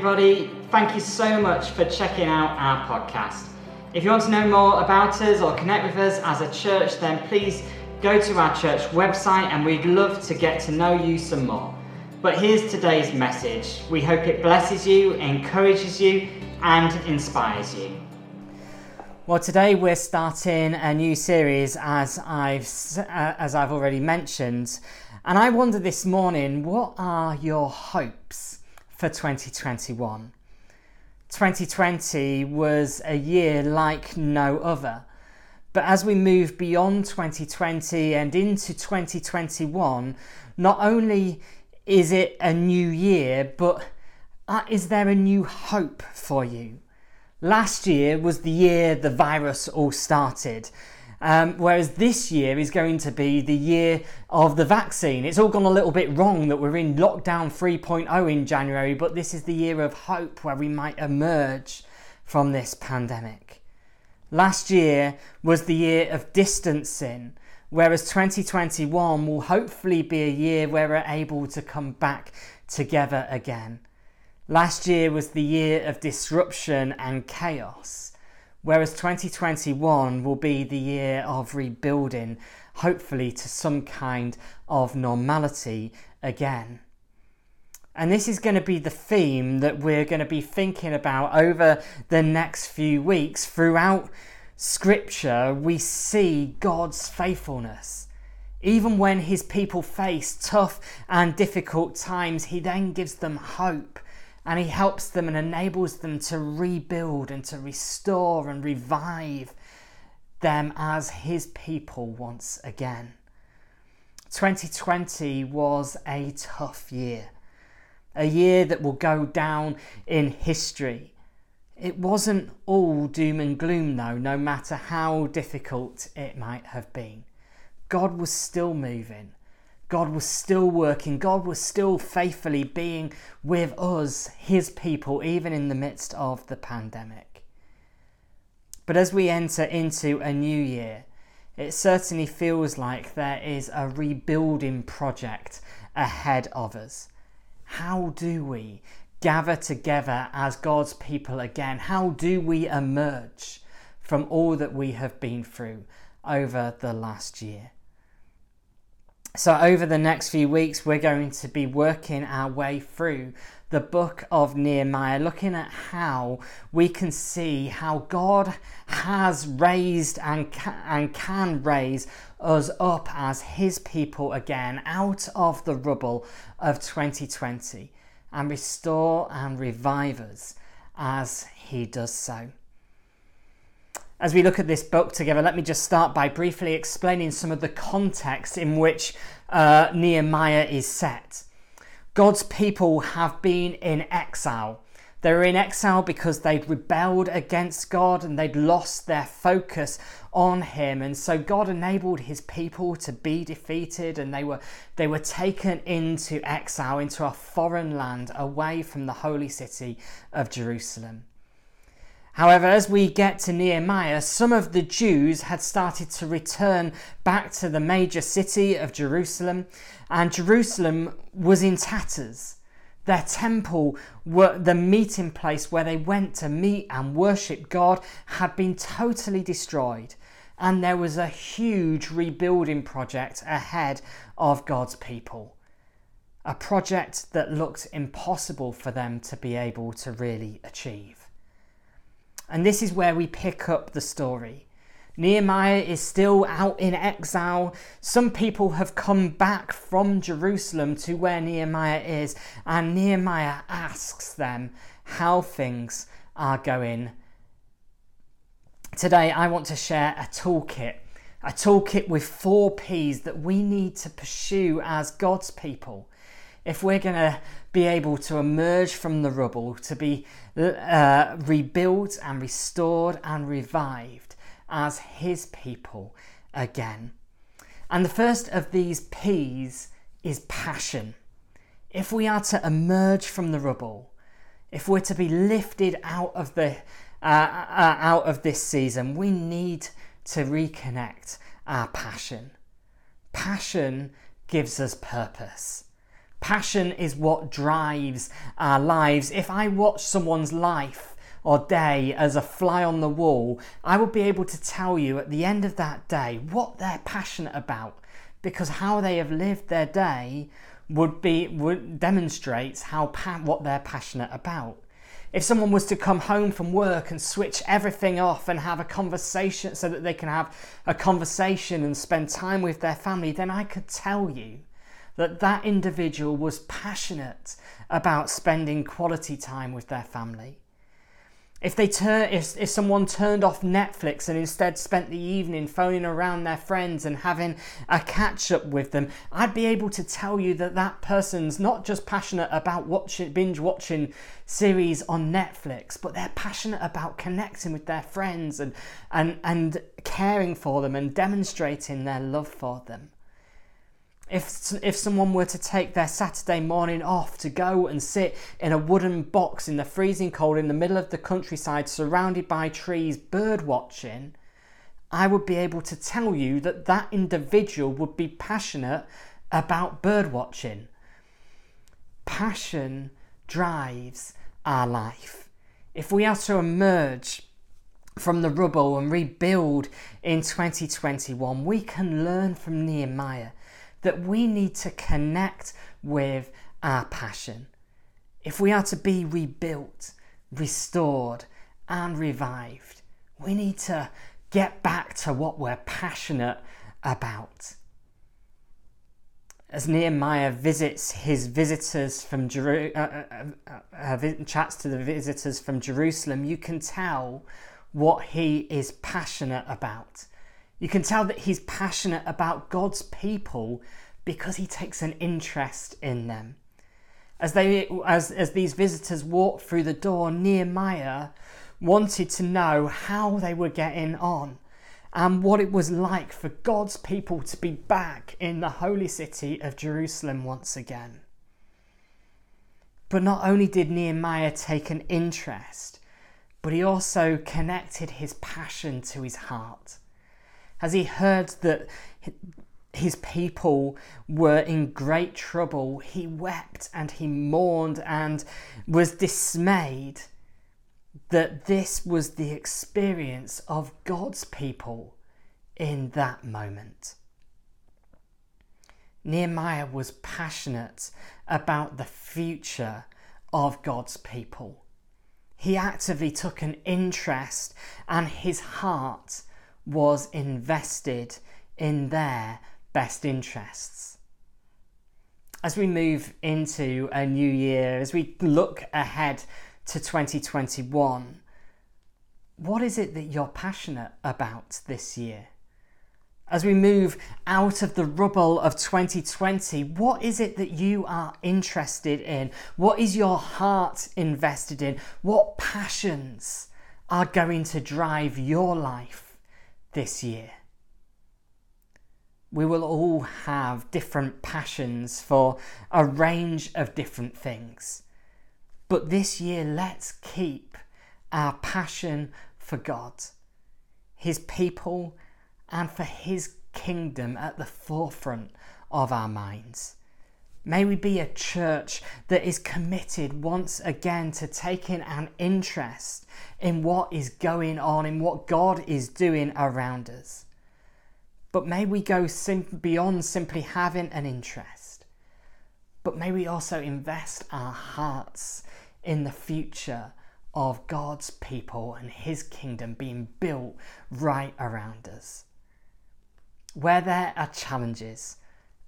everybody. Thank you so much for checking out our podcast. If you want to know more about us or connect with us as a church, then please go to our church website and we'd love to get to know you some more. But here's today's message. We hope it blesses you, encourages you, and inspires you. Well, today we're starting a new series, as I've uh, as I've already mentioned, and I wonder this morning, what are your hopes for 2021? 2020 was a year like no other. But as we move beyond 2020 and into 2021, not only is it a new year, but uh, is there a new hope for you? Last year was the year the virus all started. Um, whereas this year is going to be the year of the vaccine. It's all gone a little bit wrong that we're in lockdown 3.0 in January, but this is the year of hope where we might emerge from this pandemic. Last year was the year of distancing, whereas 2021 will hopefully be a year where we're able to come back together again. Last year was the year of disruption and chaos, whereas 2021 will be the year of rebuilding, hopefully to some kind of normality again. And this is going to be the theme that we're going to be thinking about over the next few weeks. Throughout Scripture, we see God's faithfulness. Even when his people face tough and difficult times, he then gives them hope and he helps them and enables them to rebuild and to restore and revive them as his people once again. 2020 was a tough year, a year that will go down in history. It wasn't all doom and gloom, though, no matter how difficult it might have been. God was still moving. God was still working, God was still faithfully being with us, His people, even in the midst of the pandemic. But as we enter into a new year, it certainly feels like there is a rebuilding project ahead of us. How do we gather together as God's people again? How do we emerge from all that we have been through over the last year? So, over the next few weeks, we're going to be working our way through the book of Nehemiah, looking at how we can see how God has raised and can, and can raise us up as His people again out of the rubble of 2020 and restore and revive us as He does so. As we look at this book together, let me just start by briefly explaining some of the context in which uh, Nehemiah is set. God's people have been in exile. They were in exile because they'd rebelled against God and they'd lost their focus on Him. And so God enabled His people to be defeated and they were, they were taken into exile, into a foreign land away from the holy city of Jerusalem. However, as we get to Nehemiah, some of the Jews had started to return back to the major city of Jerusalem, and Jerusalem was in tatters. Their temple, the meeting place where they went to meet and worship God, had been totally destroyed, and there was a huge rebuilding project ahead of God's people. A project that looked impossible for them to be able to really achieve. And this is where we pick up the story. Nehemiah is still out in exile. Some people have come back from Jerusalem to where Nehemiah is, and Nehemiah asks them how things are going. Today, I want to share a toolkit, a toolkit with four P's that we need to pursue as God's people if we're going to be able to emerge from the rubble, to be uh, rebuilt and restored and revived as His people again. And the first of these P's is passion. If we are to emerge from the rubble, if we're to be lifted out of the uh, uh, out of this season, we need to reconnect our passion. Passion gives us purpose. Passion is what drives our lives. If I watch someone's life or day as a fly on the wall, I will be able to tell you at the end of that day what they're passionate about because how they have lived their day would be would demonstrates how what they're passionate about. If someone was to come home from work and switch everything off and have a conversation so that they can have a conversation and spend time with their family, then I could tell you that that individual was passionate about spending quality time with their family. If they turn, if, if someone turned off Netflix and instead spent the evening phoning around their friends and having a catch up with them, I'd be able to tell you that that person's not just passionate about watching binge watching series on Netflix, but they're passionate about connecting with their friends and and and caring for them and demonstrating their love for them if if someone were to take their Saturday morning off to go and sit in a wooden box in the freezing cold in the middle of the countryside surrounded by trees bird watching I would be able to tell you that that individual would be passionate about bird watching. Passion drives our life. If we are to emerge from the rubble and rebuild in 2021 we can learn from Nehemiah that we need to connect with our passion. If we are to be rebuilt, restored, and revived, we need to get back to what we're passionate about. As Nehemiah visits his visitors from Jeru- uh, uh, uh, uh chats to the visitors from Jerusalem, you can tell what he is passionate about. You can tell that he's passionate about God's people because he takes an interest in them. As, they, as, as these visitors walked through the door, Nehemiah wanted to know how they were getting on and what it was like for God's people to be back in the holy city of Jerusalem once again. But not only did Nehemiah take an interest, but he also connected his passion to his heart as he heard that his people were in great trouble, he wept and he mourned and was dismayed that this was the experience of God's people in that moment. Nehemiah was passionate about the future of God's people. He actively took an interest and his heart was invested in their best interests. As we move into a new year, as we look ahead to 2021, what is it that you're passionate about this year? As we move out of the rubble of 2020, what is it that you are interested in? What is your heart invested in? What passions are going to drive your life? This year. We will all have different passions for a range of different things. But this year, let's keep our passion for God, His people, and for His kingdom at the forefront of our minds. May we be a church that is committed once again to taking an interest in what is going on, in what God is doing around us. But may we go sim- beyond simply having an interest, but may we also invest our hearts in the future of God's people and His kingdom being built right around us. Where there are challenges,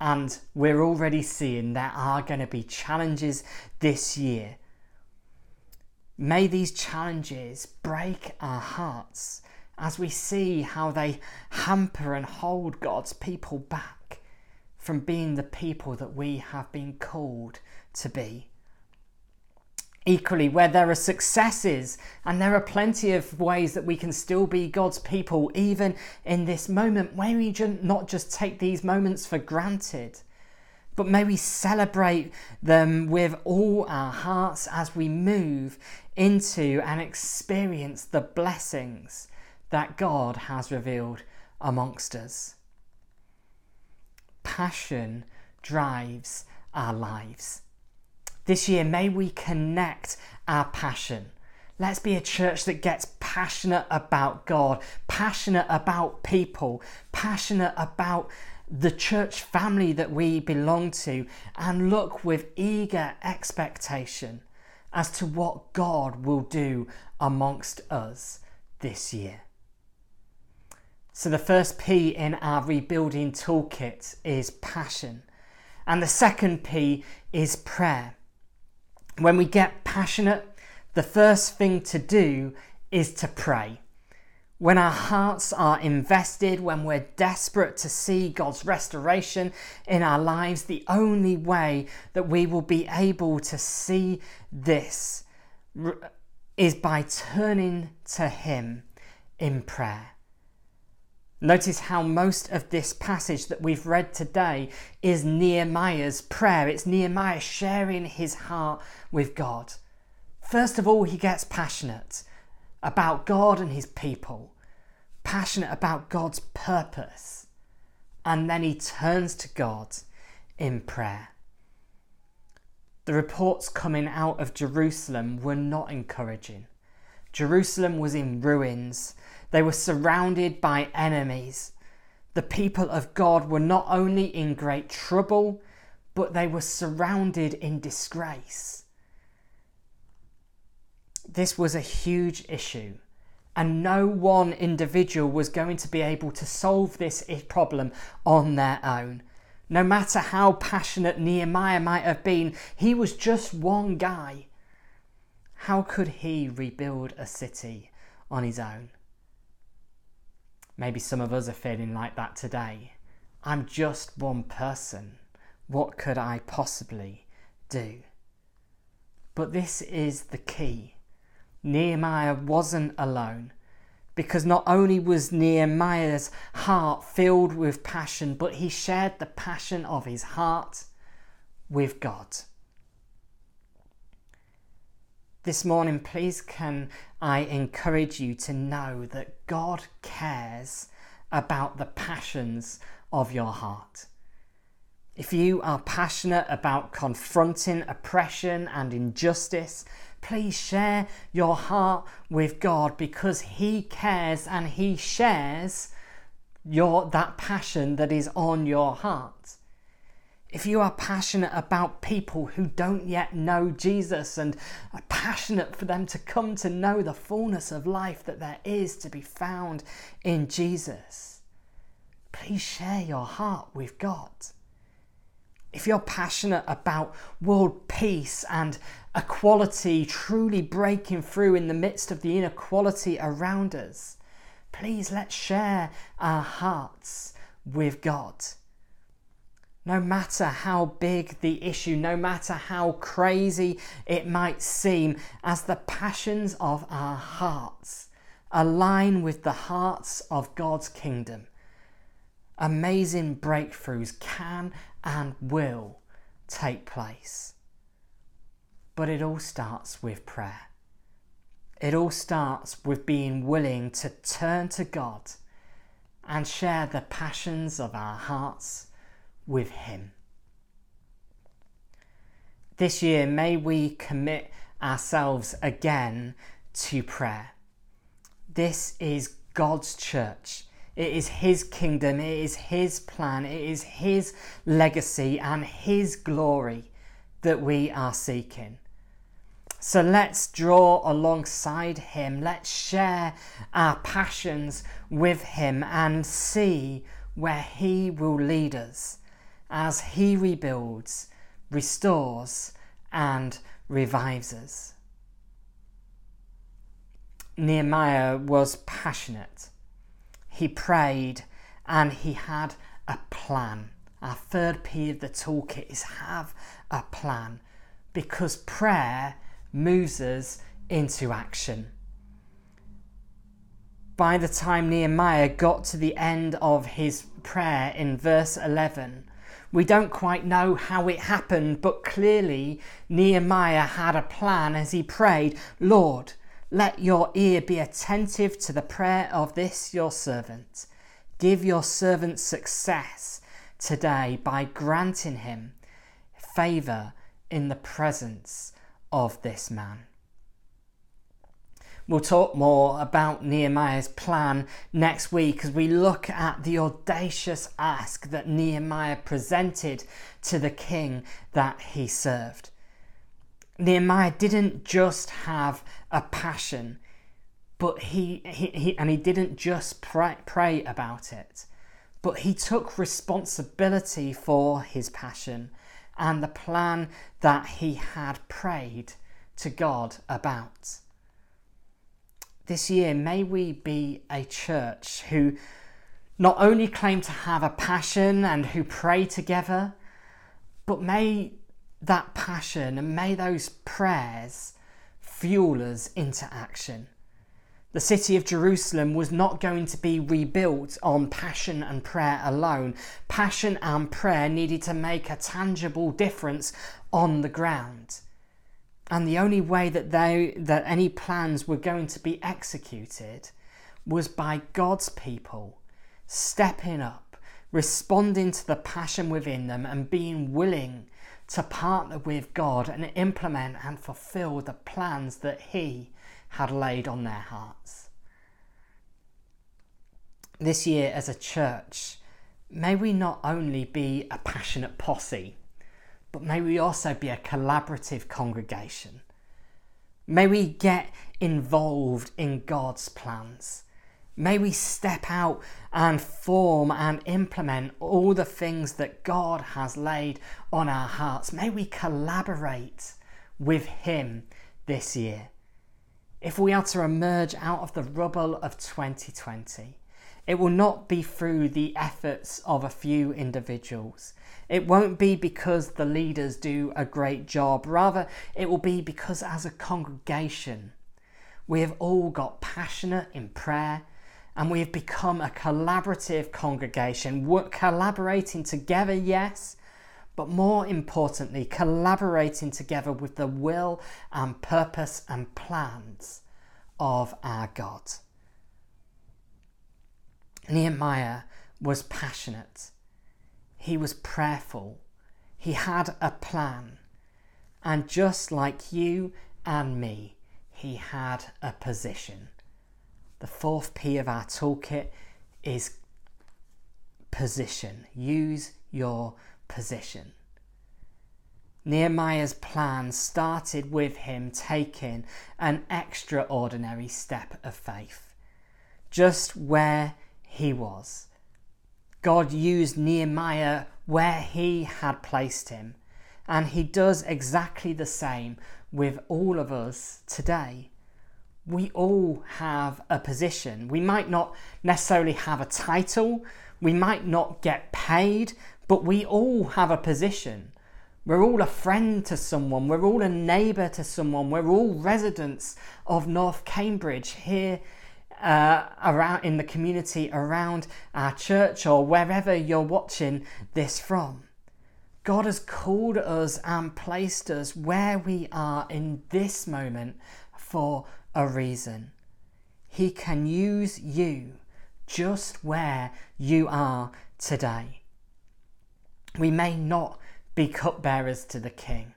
and we're already seeing there are going to be challenges this year. May these challenges break our hearts as we see how they hamper and hold God's people back from being the people that we have been called to be. Equally, where there are successes, and there are plenty of ways that we can still be God's people, even in this moment, may we not just take these moments for granted, but may we celebrate them with all our hearts as we move into and experience the blessings that God has revealed amongst us. Passion drives our lives. This year, may we connect our passion. Let's be a church that gets passionate about God, passionate about people, passionate about the church family that we belong to, and look with eager expectation as to what God will do amongst us this year. So, the first P in our rebuilding toolkit is passion, and the second P is prayer. When we get passionate, the first thing to do is to pray. When our hearts are invested, when we're desperate to see God's restoration in our lives, the only way that we will be able to see this is by turning to Him in prayer. Notice how most of this passage that we've read today is Nehemiah's prayer. It's Nehemiah sharing his heart with God. First of all, he gets passionate about God and his people, passionate about God's purpose, and then he turns to God in prayer. The reports coming out of Jerusalem were not encouraging. Jerusalem was in ruins. They were surrounded by enemies. The people of God were not only in great trouble, but they were surrounded in disgrace. This was a huge issue, and no one individual was going to be able to solve this problem on their own. No matter how passionate Nehemiah might have been, he was just one guy. How could he rebuild a city on his own? Maybe some of us are feeling like that today. I'm just one person. What could I possibly do? But this is the key. Nehemiah wasn't alone because not only was Nehemiah's heart filled with passion, but he shared the passion of his heart with God. This morning, please can I encourage you to know that God cares about the passions of your heart. If you are passionate about confronting oppression and injustice, please share your heart with God because He cares and He shares your that passion that is on your heart. If you are passionate about people who don't yet know Jesus and are passionate for them to come to know the fullness of life that there is to be found in Jesus, please share your heart with God if you're passionate about world peace and equality truly breaking through in the midst of the inequality around us, please let's share our hearts with God. No matter how big the issue, no matter how crazy it might seem, as the passions of our hearts align with the hearts of God's kingdom, amazing breakthroughs can and will take place. But it all starts with prayer. It all starts with being willing to turn to God and share the passions of our hearts with Him. This year, may we commit ourselves again to prayer. This is God's church it is His kingdom, it is His plan, it is His legacy and His glory that we are seeking. So let's draw alongside Him, let's share our passions with Him and see where He will lead us as He rebuilds, restores, and revives us. Nehemiah was passionate he prayed and he had a plan. Our third P of the toolkit is have a plan because prayer moves us into action. By the time Nehemiah got to the end of his prayer in verse 11, we don't quite know how it happened, but clearly Nehemiah had a plan as he prayed, Lord, let your ear be attentive to the prayer of this your servant. Give your servant success today by granting him favour in the presence of this man. We'll talk more about Nehemiah's plan next week as we look at the audacious ask that Nehemiah presented to the king that he served. Nehemiah didn't just have a passion, but he, he, he and he didn't just pray, pray about it, but he took responsibility for his passion and the plan that he had prayed to God about. This year, may we be a church who not only claim to have a passion and who pray together, but may that passion and may those prayers fuel us into action. The city of Jerusalem was not going to be rebuilt on passion and prayer alone. Passion and prayer needed to make a tangible difference on the ground. And the only way that they that any plans were going to be executed was by God's people stepping up, responding to the passion within them and being willing to partner with God and implement and fulfill the plans that he had laid on their hearts. This year, as a church, may we not only be a passionate posse, but may we also be a collaborative congregation. May we get involved in God's plans. May we step out and form and implement all the things that God has laid on our hearts. May we collaborate with Him this year if we are to emerge out of the rubble of 2020, it will not be through the efforts of a few individuals. It won't be because the leaders do a great job. Rather, it will be because as a congregation, we have all got passionate in prayer and we have become a collaborative congregation, We're collaborating together, yes, but more importantly, collaborating together with the will and purpose and plans of our God. Nehemiah was passionate, he was prayerful, he had a plan, and just like you and me, he had a position. The fourth P of our toolkit is position. Use your position. Nehemiah's plan started with him taking an extraordinary step of faith. Just where he was. God used Nehemiah where he had placed him, and he does exactly the same with all of us today. We all have a position. We might not necessarily have a title, we might not get paid, but we all have a position. We're all a friend to someone, we're all a neighbour to someone, we're all residents of North Cambridge here uh, around in the community around our church or wherever you're watching this from. God has called us and placed us where we are in this moment for a reason. He can use you just where you are today. We may not be cupbearers to the King,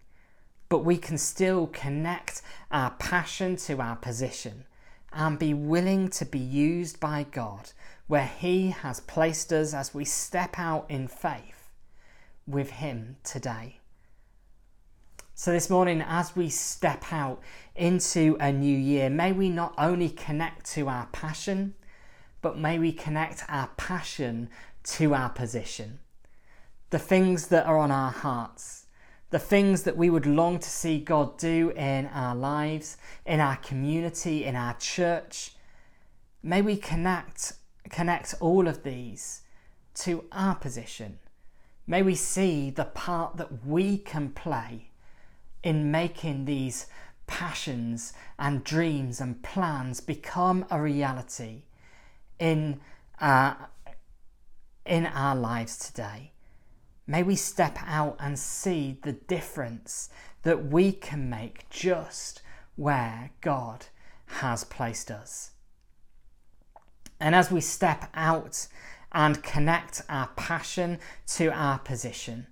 but we can still connect our passion to our position and be willing to be used by God where He has placed us as we step out in faith with Him today. So, this morning, as we step out into a new year, may we not only connect to our passion, but may we connect our passion to our position the things that are on our hearts, the things that we would long to see God do in our lives, in our community, in our church. May we connect connect all of these to our position. May we see the part that we can play in making these passions and dreams and plans become a reality in, uh, in our lives today. May we step out and see the difference that we can make just where God has placed us. And as we step out and connect our passion to our position,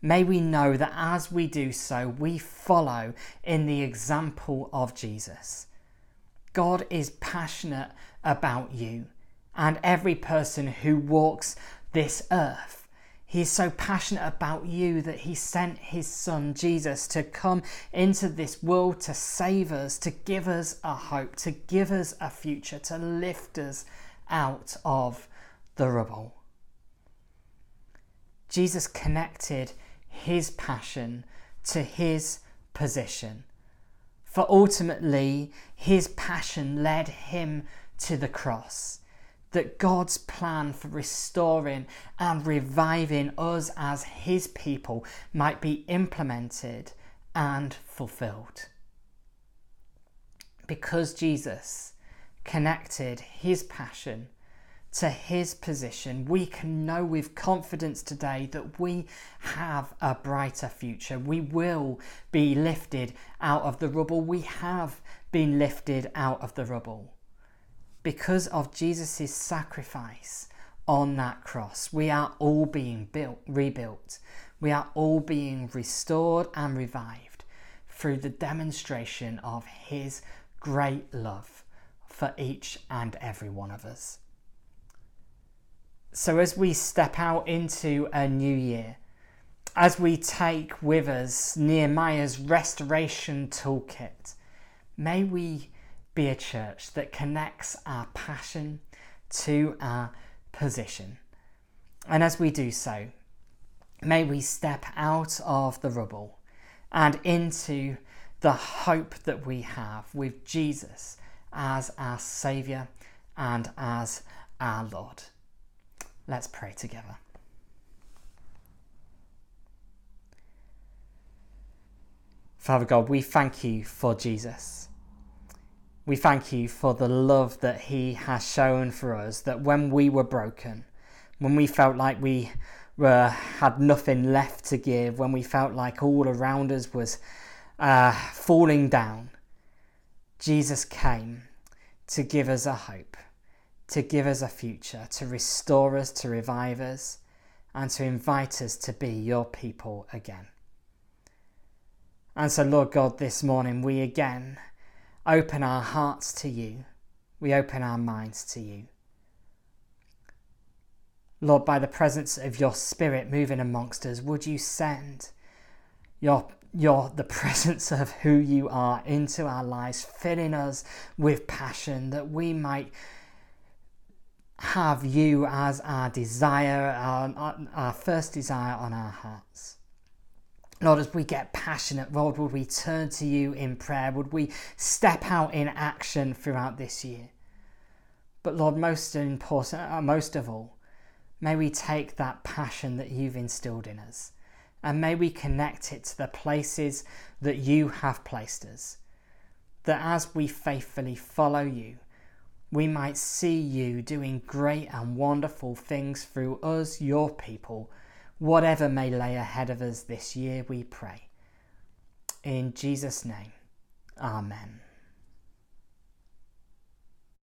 may we know that as we do so, we follow in the example of Jesus. God is passionate about you and every person who walks this earth. He is so passionate about you that he sent his son Jesus to come into this world to save us, to give us a hope, to give us a future, to lift us out of the rubble. Jesus connected his passion to his position. For ultimately, his passion led him to the cross. That God's plan for restoring and reviving us as his people might be implemented and fulfilled. Because Jesus connected his passion to his position, we can know with confidence today that we have a brighter future. We will be lifted out of the rubble. We have been lifted out of the rubble. Because of Jesus' sacrifice on that cross, we are all being built, rebuilt. We are all being restored and revived through the demonstration of his great love for each and every one of us. So, as we step out into a new year, as we take with us Nehemiah's restoration toolkit, may we be a church that connects our passion to our position. And as we do so, may we step out of the rubble and into the hope that we have with Jesus as our Saviour and as our Lord. Let's pray together. Father God, we thank you for Jesus. We thank you for the love that he has shown for us, that when we were broken, when we felt like we were, had nothing left to give, when we felt like all around us was uh, falling down, Jesus came to give us a hope to give us a future, to restore us, to revive us, and to invite us to be your people again. And so, Lord God, this morning we again open our hearts to you, we open our minds to you. Lord, by the presence of your Spirit moving amongst us, would you send your, your, the presence of who you are into our lives, filling us with passion that we might have you as our desire, our, our first desire on our hearts. Lord, as we get passionate, Lord, would we turn to you in prayer? Would we step out in action throughout this year? But Lord, most important, uh, most of all, may we take that passion that you've instilled in us and may we connect it to the places that you have placed us. That as we faithfully follow you, we might see you doing great and wonderful things through us, your people, whatever may lay ahead of us this year, we pray. In Jesus' name, Amen.